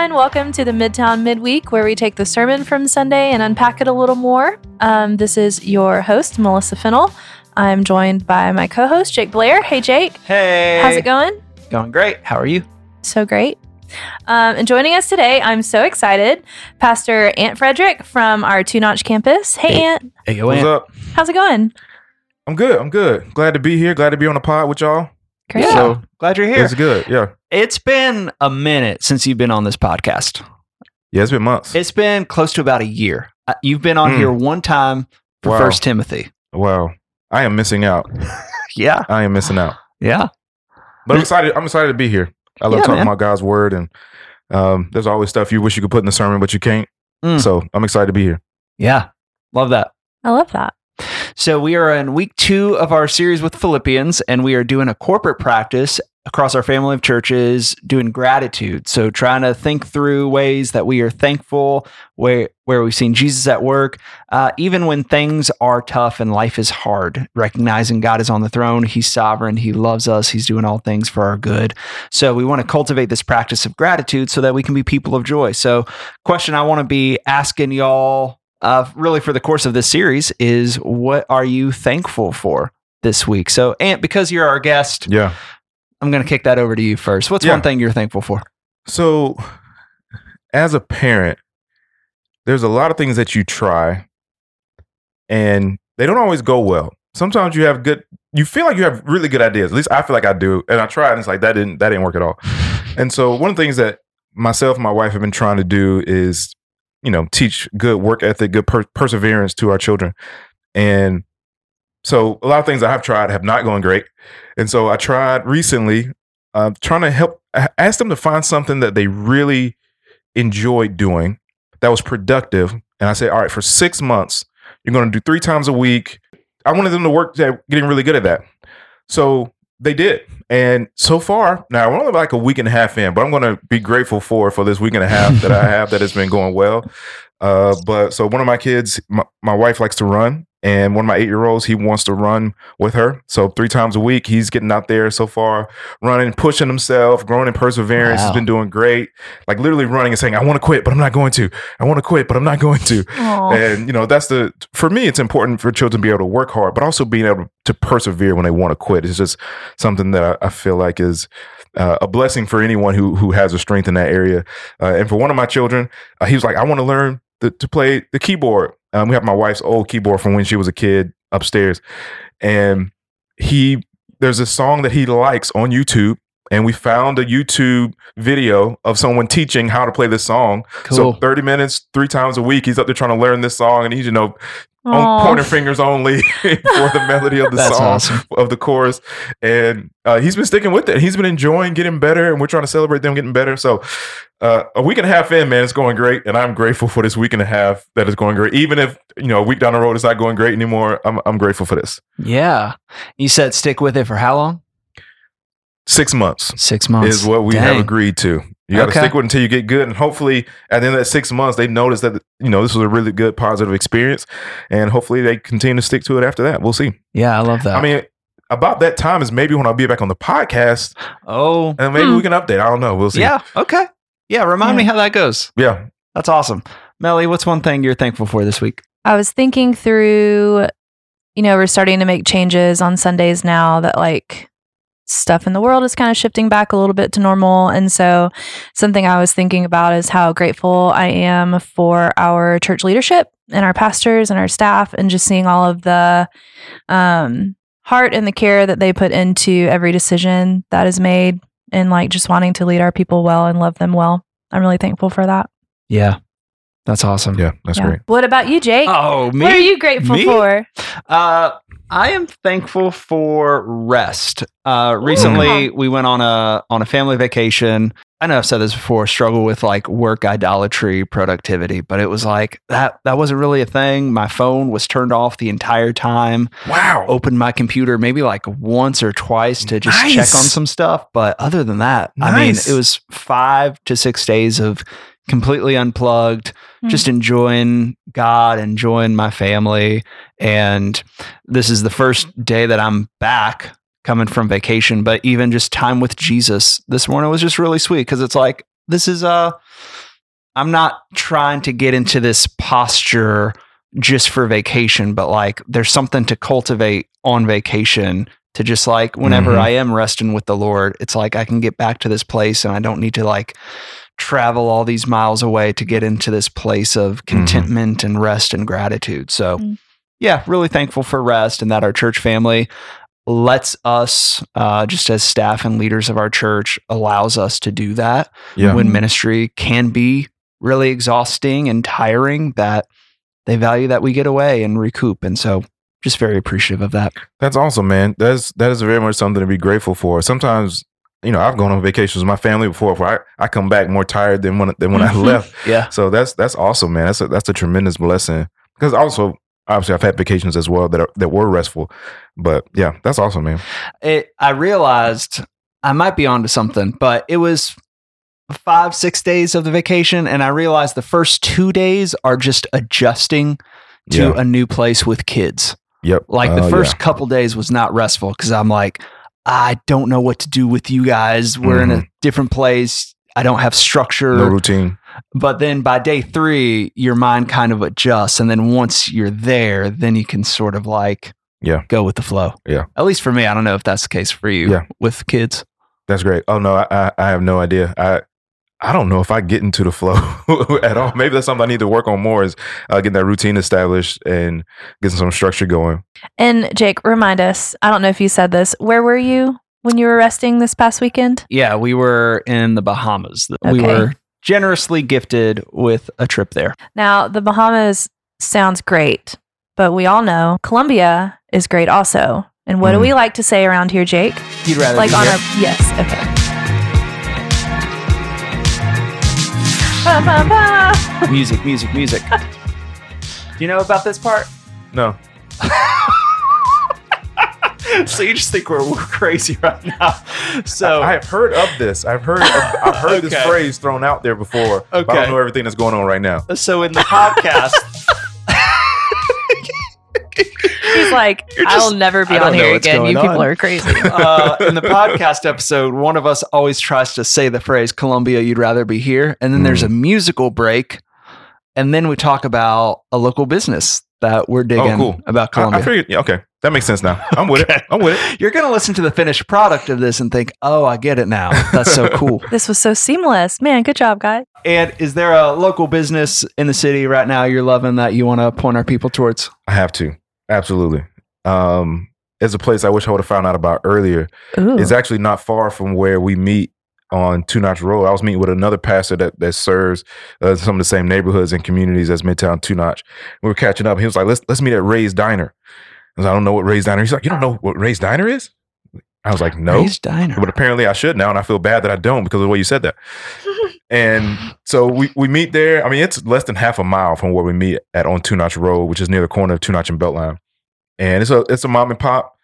Hey everyone, welcome to the Midtown Midweek, where we take the sermon from Sunday and unpack it a little more. Um, this is your host, Melissa Fennell. I'm joined by my co host, Jake Blair. Hey, Jake. Hey. How's it going? Going great. How are you? So great. Um, and joining us today, I'm so excited, Pastor Ant Frederick from our Two Notch campus. Hey, Hey. Ant. Hey, go What's up? How's it going? I'm good. I'm good. Glad to be here. Glad to be on the pod with y'all. Great. Yeah. So Glad you're here. it's good. Yeah. It's been a minute since you've been on this podcast. Yeah, it's been months. It's been close to about a year. Uh, You've been on Mm. here one time for Wow. First Timothy. wow. I am missing out. Yeah. I am missing out. Yeah. But I'm excited. I'm excited to be here. I love Yeah, talking man. about God's word and um, there's always stuff you wish you could put in the sermon, but you can't. Mm. So I'm excited to be here. Yeah. Love that. I love that. So we are in week two of our series with Philippians, and we are doing a corporate practice across our family of churches, doing gratitude. So trying to think through ways that we are thankful, where where we've seen Jesus at work, uh, even when things are tough and life is hard. Recognizing God is on the throne, He's sovereign, He loves us, He's doing all things for our good. So we want to cultivate this practice of gratitude so that we can be people of joy. So, question I want to be asking y'all uh, really for the course of this series is what are you thankful for this week? So, Ant, because you're our guest, Yeah. I'm going to kick that over to you first. What's Yeah. one thing you're thankful for? So as a parent, there's a lot of things that you try and they don't always go well. Sometimes you have good you feel like you have really good ideas. At least I feel like I do. And I try, and it's like that didn't that didn't work at all. And so one of the things that myself and my wife have been trying to do is, you know, teach good work ethic, good per- perseverance to our children. And so a lot of things I have tried have not gone great. And so I tried recently uh, trying to help ask them to find something that they really enjoyed doing that was productive. And I said, all right, for six months, you're going to do three times a week. I wanted them to work at getting really good at that. So they did. And so far, now we're only like a week and a half in, but I'm going to be grateful for for this week and a half that I have that has been going well. Uh, but so one of my kids, my, my wife likes to run, and one of my eight year olds, he wants to run with her. So three times a week, he's getting out there so far, running, pushing himself, growing in perseverance. Wow. He's been doing great, like literally running and saying, "I want to quit, but I'm not going to. I want to quit, but I'm not going to." Aw. And you know, that's the for me. It's important for children to be able to work hard, but also being able to persevere when they want to quit. It's just something that I, I feel like is uh, a blessing for anyone who who has a strength in that area. Uh, and for one of my children, uh, he was like, "I want to learn the, to play the keyboard." Um, we have my wife's old keyboard from when she was a kid upstairs, and he there's a song that he likes on YouTube. And we found a YouTube video of someone teaching how to play this song. So 30 minutes, three times a week, he's up there trying to learn this song, and he's you know on pointer fingers only for the melody of the That's song awesome. of the chorus. And uh, he's been sticking with it. He's been enjoying getting better, and we're trying to celebrate them getting better. So uh, a week and a half in, man, it's going great, and I'm grateful for this week and a half that is going great. Even if you know a week down the road it's not going great anymore, I'm I'm grateful for this. Yeah. You said stick with it for how long? Six months. Six months. is what we have agreed to. You got to Okay. stick with it until you get good, and hopefully, at the end of that six months, they notice that you know this was a really good, positive experience, and hopefully, they continue to stick to it after that. We'll see. Yeah, I love that. I mean, about that time is maybe when I'll be back on the podcast, oh, and maybe Hmm. we can update. I don't know. We'll see. yeah. Okay. Yeah. Remind me how that goes. yeah. That's awesome. Melly, what's one thing you're thankful for this week? I was thinking through, you know, we're starting to make changes on Sundays now that like stuff in the world is kind of shifting back a little bit to normal. And so something I was thinking about is how grateful I am for our church leadership and our pastors and our staff and just seeing all of the um heart and the care that they put into every decision that is made and like just wanting to lead our people well and love them well. I'm really thankful for that. Yeah. That's awesome. Yeah. That's Yeah. great. What about you, Jake? Oh, me? What are you grateful Me? for? Uh, I am thankful for rest. Uh, recently, we went on a on a family vacation. I know I've said this before. Struggle with like work idolatry, productivity, but it was like that. That wasn't really a thing. My phone was turned off the entire time. Wow. Opened my computer maybe like once or twice to just check on some stuff, but other than that, I mean, it was five to six days of completely unplugged just enjoying God, enjoying my family. And this is the first day that I'm back coming from vacation, but even just time with Jesus this morning was just really sweet because it's like this is uh I'm not trying to get into this posture just for vacation, but like there's something to cultivate on vacation to just like whenever Mhm. I am resting with the Lord, it's like I can get back to this place and I don't need to like travel all these miles away to get into this place of contentment and rest and gratitude. So, Mm. yeah, really thankful for rest and that our church family lets us, uh, just as staff and leaders of our church, allows us to do that Yeah. when ministry can be really exhausting and tiring, that they value that we get away and recoup. And so, just very appreciative of that. That's awesome, man. That's that is very much something to be grateful for. Sometimes, you know, I've gone on vacations with my family before. Where I, I come back more tired than when than when I Mhm. left. Yeah. So that's that's awesome, man. That's a, that's a tremendous blessing. Because also, obviously, I've had vacations as well that are, that were restful. But yeah, that's awesome, man. it, I realized I might be onto something, but it was five, six days of the vacation. And I realized the first two days are just adjusting to Yeah. a new place with kids. Yep. Like the Oh, first yeah. couple days was not restful because I'm like, I don't know what to do with you guys. We're in a mm-hmm. different place. I don't have structure. no routine. But then by day three, your mind kind of adjusts. And then once you're there, then you can sort of like Yeah. go with the flow. Yeah. At least for me. I don't know if that's the case for you Yeah. with kids. That's great. Oh no, I, I have no idea. I I don't know if I get into the flow at all. Maybe that's something I need to work on more is uh, getting that routine established and getting some structure going. And Jake, remind us. I don't know if you said this. Where were you when you were resting this past weekend? Yeah, we were in the Bahamas. We were generously gifted with a trip there. Now, the Bahamas sounds great, but we all know Columbia is great also. And what do Mm. we like to say around here, Jake? You'd rather Like be on here? our yes, okay. Ba, ba, ba. music, music, music. Do you know about this part? No, so you just think we're, we're crazy right now. So I have heard of this. I've heard of, I've heard this phrase thrown out there before. But I don't know everything that's going on right now. so in the podcast, He's like, You're I just- will never be on here again. You going people on." are crazy. uh, in the podcast episode, one of us always tries to say the phrase "Columbia, you'd rather be here," and then there's a musical break, and then we talk about a local business that we're digging cool. about I, Columbia. I figured. Yeah, okay, that makes sense now. I'm with Okay. it. I'm with it. You're gonna listen to the finished product of this and think, "Oh, I get it now. That's so cool." this was so seamless. Man, good job, guys. and is there a local business in the city right now you're loving that you want to point our people towards? I have to. Absolutely. Um, it's a place I wish I would have found out about earlier. Ooh. It's actually not far from where we meet on Two Notch Road. I was meeting with another pastor that that serves uh, some of the same neighborhoods and communities as Midtown Two Notch. We were catching up. He was like, "Let's let's meet at Ray's Diner." I was like, "I don't know what Ray's Diner." He's like, "You don't know what Ray's Diner is?" I was like, "No." Ray's Diner. But apparently I should now, and I feel bad that I don't because of the way you said that. And so we, we meet there. I mean, it's less than half a mile from where we meet at on Two Notch Road, which is near the corner of Two Notch and Beltline. And it's a it's a mom and pop.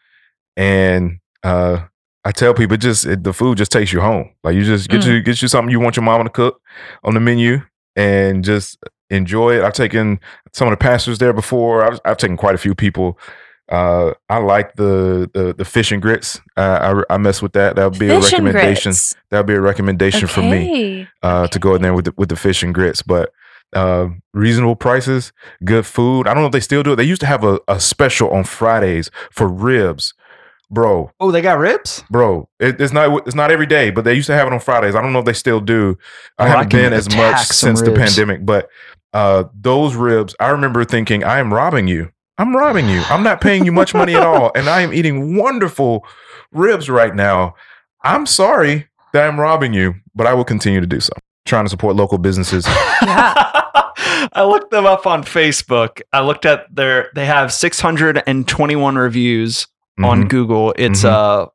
And uh, I tell people, it just it, the food just takes you home. Like you just get Mm. you get you something you want your mama to cook on the menu, and just enjoy it. I've taken some of the pastors there before. I've, I've taken quite a few people. Uh, I like the the the fish and grits. Uh, I I mess with that. That would be a Fish and recommendation. That would be a recommendation for me Okay. uh, to go in there with the, with the fish and grits. But uh, reasonable prices, good food. I don't know if they still do it. They used to have a, a special on Fridays for ribs, bro. oh, they got ribs. Bro, it, it's not it's not every day, but they used to have it on Fridays. I don't know if they still do. I Oh, I haven't can been as much attack some since the pandemic, but uh, those ribs, I remember thinking, I am robbing you. I'm robbing you. I'm not paying you much money at all, and I am eating wonderful ribs right now. I'm sorry that I'm robbing you, but I will continue to do so. Trying to support local businesses. Yeah. I looked them up on Facebook. I looked at their they have 621 reviews on Mhm. Google. It's Mhm. uh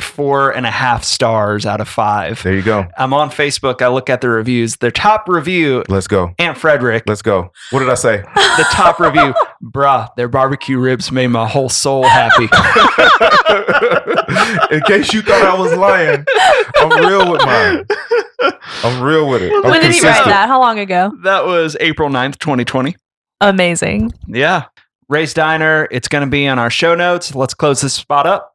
four and a half stars out of five. There you go. I'm on Facebook. I look at the reviews. Their top review, Let's go. Ant Frederick. Let's go. What did I say? The top review, bruh, their barbecue ribs made my whole soul happy. In case you thought I was lying, I'm real with mine. I'm real with it. I'm when did he write that? How long ago? that was April 9th, 2020. Amazing. Yeah. Ray's Diner. It's going to be on our show notes. Let's close this spot up.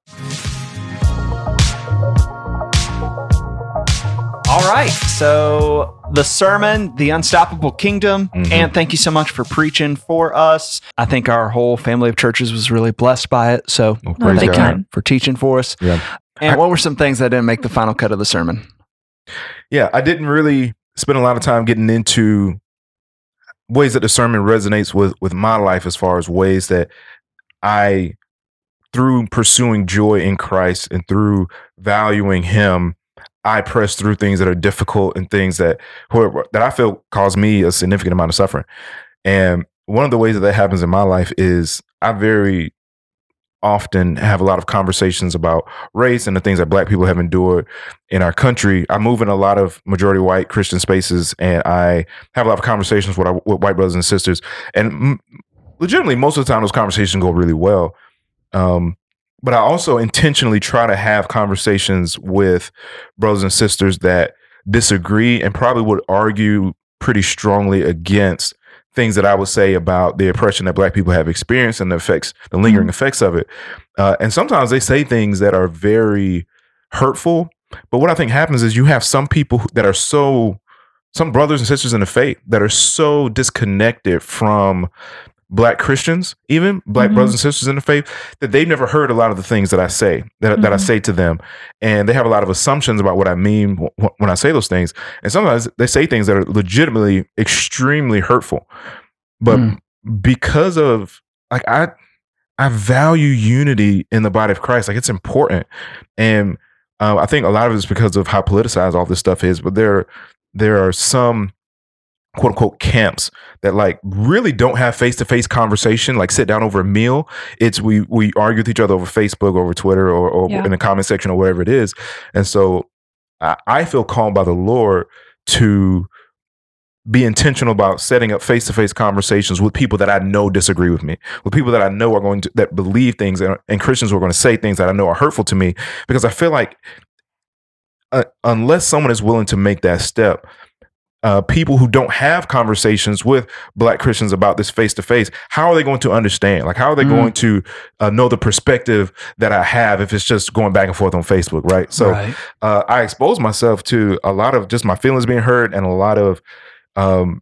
All right. So the sermon, The Unstoppable Kingdom. Mhm. And thank you so much for preaching for us. I think our whole family of churches was really blessed by it. So Well, praise thank God. you. for teaching for us. Yeah. And what were some things that didn't make the final cut of the sermon? Yeah, I didn't really spend a lot of time getting into ways that the sermon resonates with with my life as far as ways that I through pursuing joy in Christ and through valuing him I press through things that are difficult and things that that I feel cause me a significant amount of suffering. And one of the ways that that happens in my life is I very often have a lot of conversations about race and the things that black people have endured in our country. I move in a lot of majority white Christian spaces and I have a lot of conversations with, our, with white brothers and sisters. And legitimately, most of the time, those conversations go really well. Um, but I also intentionally try to have conversations with brothers and sisters that disagree and probably would argue pretty strongly against things that I would say about the oppression that black people have experienced and the effects, the lingering Mhm. effects of it. Uh, and sometimes they say things that are very hurtful. But what I think happens is you have some people that are so, some brothers and sisters in the faith that are so disconnected from black Christians, even black Mhm. brothers and sisters in the faith, that they've never heard a lot of the things that I say, that, that I Mhm. say to them. And they have a lot of assumptions about what I mean wh- when I say those things. And sometimes they say things that are legitimately extremely hurtful. But Mm. because of like I I value unity in the body of Christ. Like it's important. And uh, I think a lot of it is because of how politicized all this stuff is. But there there are some quote unquote camps that like really don't have face to face conversation, like sit down over a meal. It's we we argue with each other over Facebook, over Twitter, or, or Yeah. in the comment section or whatever it is. And so I, I feel called by the Lord to be intentional about setting up face to face conversations with people that I know disagree with me, with people that I know are going to that believe things and, and Christians who are going to say things that I know are hurtful to me, because I feel like uh, unless someone is willing to make that step, uh, people who don't have conversations with Black Christians about this face to face, how are they going to understand? Like, how are they Mm. going to uh, know the perspective that I have if it's just going back and forth on Facebook, right? So right. uh, I expose myself to a lot of just my feelings being hurt and a lot of um,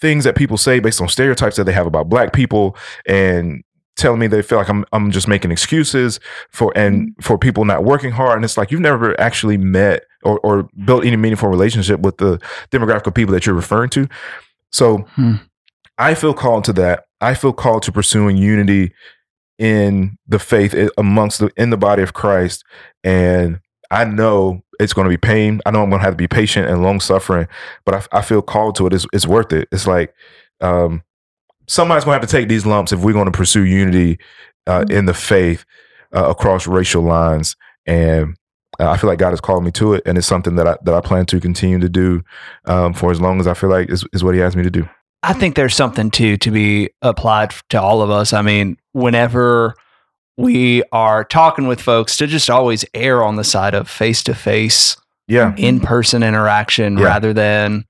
things that people say based on stereotypes that they have about black people and telling me they feel like I'm I'm just making excuses for and for people not working hard and it's like you've never actually met or, or built any meaningful relationship with the demographic of people that you're referring to. So Hmm. I feel called to that. I feel called to pursuing unity in the faith amongst the in the body of Christ and I know it's going to be pain. I know I'm going to have to be patient and long suffering, but I, I feel called to it. It's, it's worth it. It's like um, somebody's going to have to take these lumps if we're going to pursue unity uh, Mhm. in the faith uh, across racial lines. And I feel like God has called me to it, and it's something that I that I plan to continue to do um, for as long as I feel like is, is what He asked me to do. I think there's something too to be applied to all of us. I mean, whenever we are talking with folks, to just always err on the side of face to face, Yeah, in person interaction Yeah. rather than.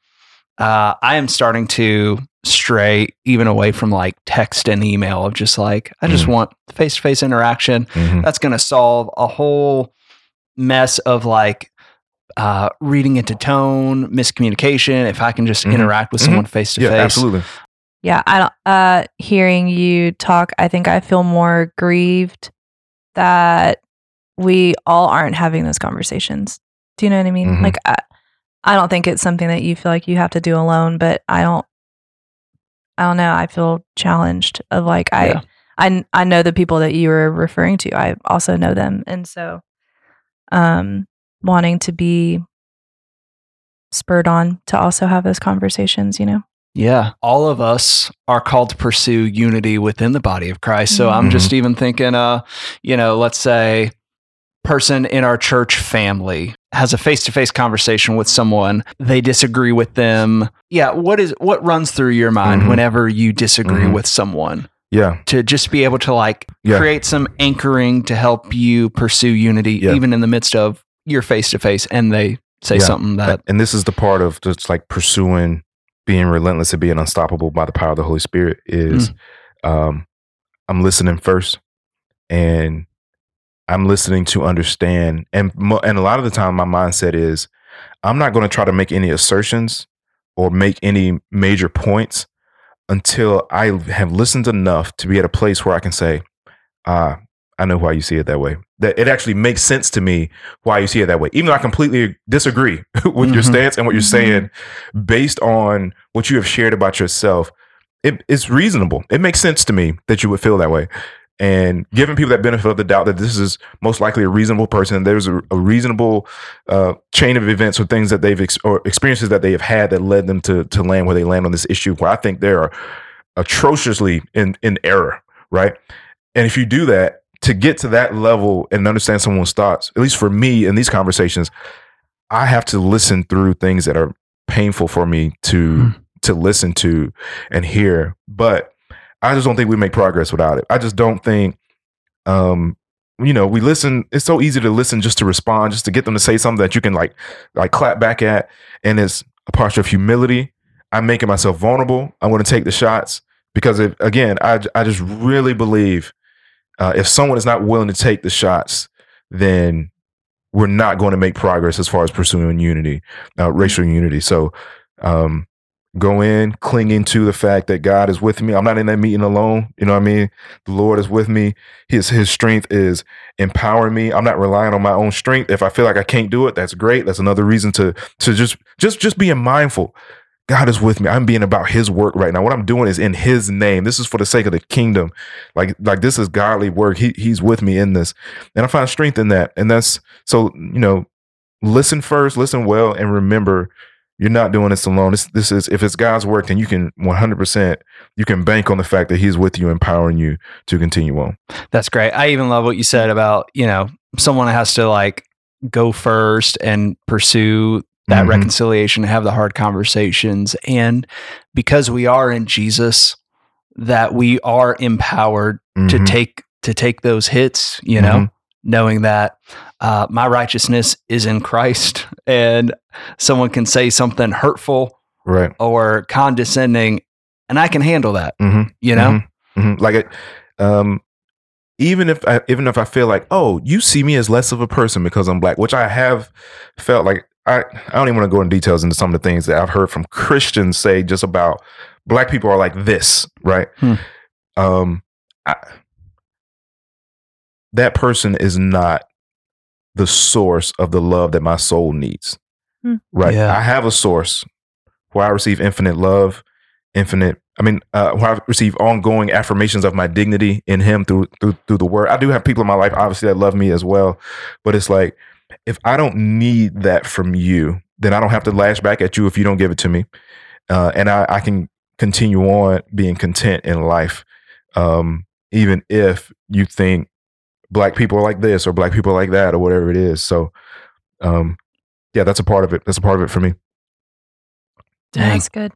Uh, I am starting to stray even away from like text and email of just like I just Mhm. want face to face interaction. Mhm. That's going to solve a whole mess of like uh, reading into tone, miscommunication. If I can just Mhm. interact with Mhm. someone face to yeah, face, absolutely. Yeah, I don't. Uh, hearing you talk, I think I feel more grieved that we all aren't having those conversations. Do you know what I mean? Mhm. Like, I, I don't think it's something that you feel like you have to do alone, but I don't. I don't know. I feel challenged of like I, Yeah. I, I know the people that you were referring to. I also know them, and so, um, wanting to be spurred on to also have those conversations. You know. Yeah, all of us are called to pursue unity within the body of Christ. So I'm Mhm. just even thinking, uh, you know, let's say person in our church family has a face-to-face conversation with someone they disagree with them yeah what is what runs through your mind Mhm. whenever you disagree Mhm. with someone Yeah, to just be able to like Yeah. create some anchoring to help you pursue unity Yeah. even in the midst of your face-to-face and they say Yeah. something that and this is the part of just like pursuing being relentless and being unstoppable by the power of the Holy Spirit is um, I'm listening first and I'm listening to understand and mo- and a lot of the time my mindset is I'm not going to try to make any assertions or make any major points until I have listened enough to be at a place where I can say, ah, I know why you see it that way. That it actually makes sense to me why you see it that way. Even though I completely disagree with your Mhm. stance and what you're saying based on what you have shared about yourself, it, it's reasonable. It makes sense to me that you would feel that way. And giving people that benefit of the doubt that this is most likely a reasonable person, there's a, a reasonable uh, chain of events or things that they've ex- or experiences that they have had that led them to to land where they land on this issue. Where I think they are atrociously in in error, right? And if you do that to get to that level and understand someone's thoughts, at least for me in these conversations, I have to listen through things that are painful for me to Hmm. to listen to and hear. But I just don't think we make progress without it. I just don't think um you know, we listen it's so easy to listen just to respond, just to get them to say something that you can like like clap back at and it's a posture of humility. I'm making myself vulnerable. I'm going to take the shots because if, again, I I just really believe uh, if someone is not willing to take the shots, then we're not going to make progress as far as pursuing unity, uh, racial unity. So, um, go in clinging to the fact that God is with me. I'm not in that meeting alone. You know what I mean? The Lord is with me. His His strength is empowering me. I'm not relying on my own strength. If I feel like I can't do it, that's great. That's another reason to to just just just being mindful. God is with me. I'm being about his work right now. What I'm doing is in his name. This is for the sake of the kingdom. Like like this is godly work. He he's with me in this. And I find strength in that. And that's so, you know, listen first, listen well and remember you're not doing this alone. This this is if it's God's work then you can 100% you can bank on the fact that he's with you empowering you to continue on. That's great. I even love what you said about, you know, someone has to like go first and pursue that Mhm. reconciliation, have the hard conversations. And because we are in Jesus, that we are empowered to Mhm. take to take those hits, you know, Mhm. Knowing that uh, my righteousness is in Christ and someone can say something hurtful right. or condescending and I can handle that, Mhm. you know? Mhm. Mhm. Like it, um, even if I, even if I feel like, oh, you see me as less of a person because I'm black, which I have felt like I, I don't even want to go in details into some of the things that I've heard from Christians say just about black people are like this, right? Hmm. Um, I, that person is not the source of the love that my soul needs, Hmm. right? Yeah. I have a source where I receive infinite love, infinite. I mean, uh, where I receive ongoing affirmations of my dignity in Him through through through the Word. I do have people in my life, obviously, that love me as well, but it's like if I don't need that from you, then I don't have to lash back at you if you don't give it to me, uh, and I, I can continue on being content in life, um, even if you think black people are like this or black people are like that or whatever it is. So, um, yeah, that's a part of it. That's a part of it for me. Dang. That's good.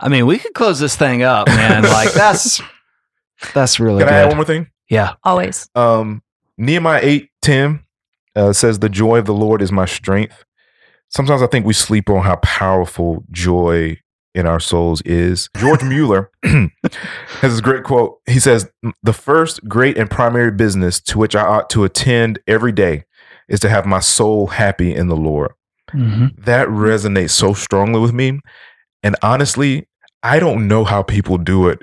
I mean, we could close this thing up, man. like that's that's really Can I add one more thing? Yeah. Always. Um, Nehemiah 8 10 uh, says, The joy of the Lord is my strength. Sometimes I think we sleep on how powerful joy in our souls is. George Mueller has this great quote. He says, The first great and primary business to which I ought to attend every day is to have my soul happy in the Lord. Mm-hmm. That resonates so strongly with me. And honestly, I don't know how people do it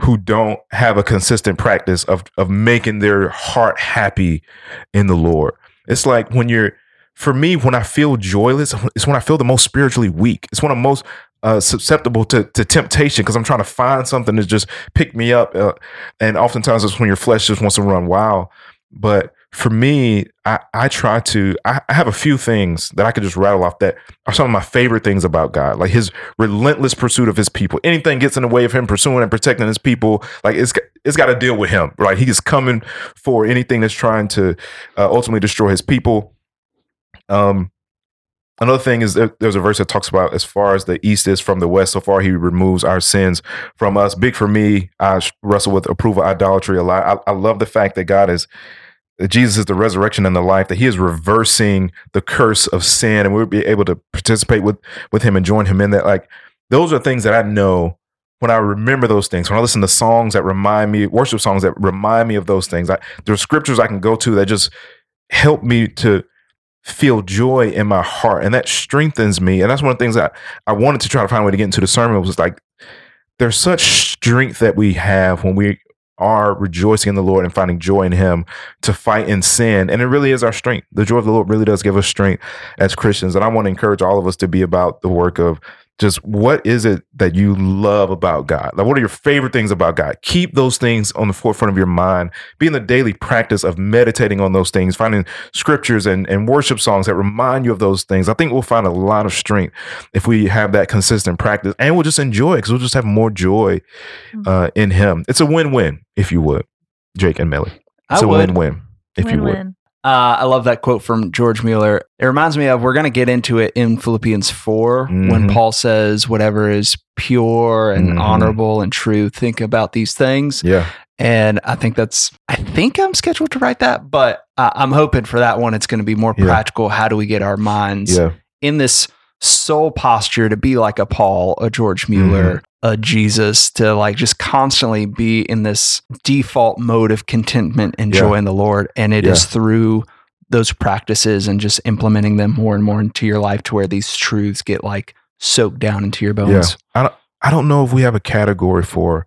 who don't have a consistent practice of of making their heart happy in the Lord. It's like when you're for me, when I feel joyless, it's when I feel the most spiritually weak. It's when I'm most uh, susceptible to, to temptation because I'm trying to find something to just pick me up. Uh, and oftentimes it's when your flesh just wants to run wild. But for me, I, I try to, I, I have a few things that I could just rattle off that are some of my favorite things about God, like his relentless pursuit of his people. Anything gets in the way of him pursuing and protecting his people, like it's, it's got to deal with him, right? He is coming for anything that's trying to uh, ultimately destroy his people. Um, another thing is there's a verse that talks about as far as the east is from the west, so far he removes our sins from us. Big for me. I wrestle with approval idolatry a lot. I, I love the fact that God is that Jesus is the resurrection and the life, that he is reversing the curse of sin, and we'll be able to participate with with him and join him in that. Like those are things that I know when I remember those things, when I listen to songs that remind me, worship songs that remind me of those things. I, there are scriptures I can go to that just help me to feel joy in my heart and that strengthens me. And that's one of the things that I wanted to try to find a way to get into the sermon was like, there's such strength that we have when we are rejoicing in the Lord and finding joy in Him to fight in sin. And it really is our strength. The joy of the Lord really does give us strength as Christians. And I want to encourage all of us to be about the work of just what is it that you love about God? Like, what are your favorite things about God? Keep those things on the forefront of your mind. Be in the daily practice of meditating on those things, finding scriptures and, and worship songs that remind you of those things. I think we'll find a lot of strength if we have that consistent practice and we'll just enjoy it because we'll just have more joy Mm-hmm. uh, in Him. It's a win win, if you would, Jake and Melly. I It's a would. win win, if you would. Uh, I love that quote from George Mueller. It reminds me of we're going to get into it in Philippians 4 when Mhm. Paul says, whatever is pure and Mhm. honorable and true, think about these things. Yeah. And I think that's, I think I'm scheduled to write that, but uh, I'm hoping for that one. It's going to be more Yeah. practical. How do we get our minds Yeah. in this soul posture to be like a Paul, a George Mueller, mm-hmm. a Jesus, to like just constantly be in this default mode of contentment and Yeah. joy in the Lord. And it is Yeah. through those practices and just implementing them more and more into your life to where these truths get like soaked down into your bones. I don't, I don't know if we have a category for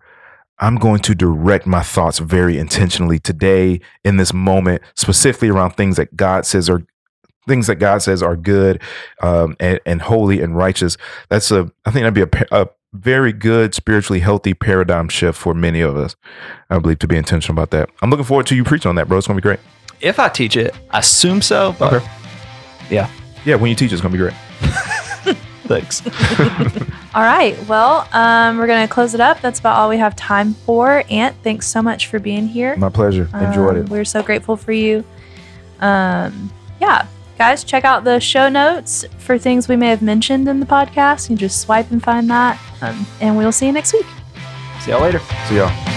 I'm going to direct my thoughts very intentionally today in this moment, specifically around things that God says are things that God says are good um, and, and holy and righteous. That's a I think that'd be a, a very good spiritually healthy paradigm shift for many of us. I believe to be intentional about that. I'm looking forward to you preaching on that, bro. It's gonna be great. If I teach it, I assume so. But Okay. Yeah. Yeah, when you teach, it's gonna be great. thanks. All right. Well, um, we're going to close it up. That's about all we have time for. Ant, thanks so much for being here. My pleasure. Enjoyed Um, it. We're so grateful for you. Um, yeah, guys, check out the show notes for things we may have mentioned in the podcast. You just swipe and find that. Um, and we'll see you next week. See y'all later. See y'all.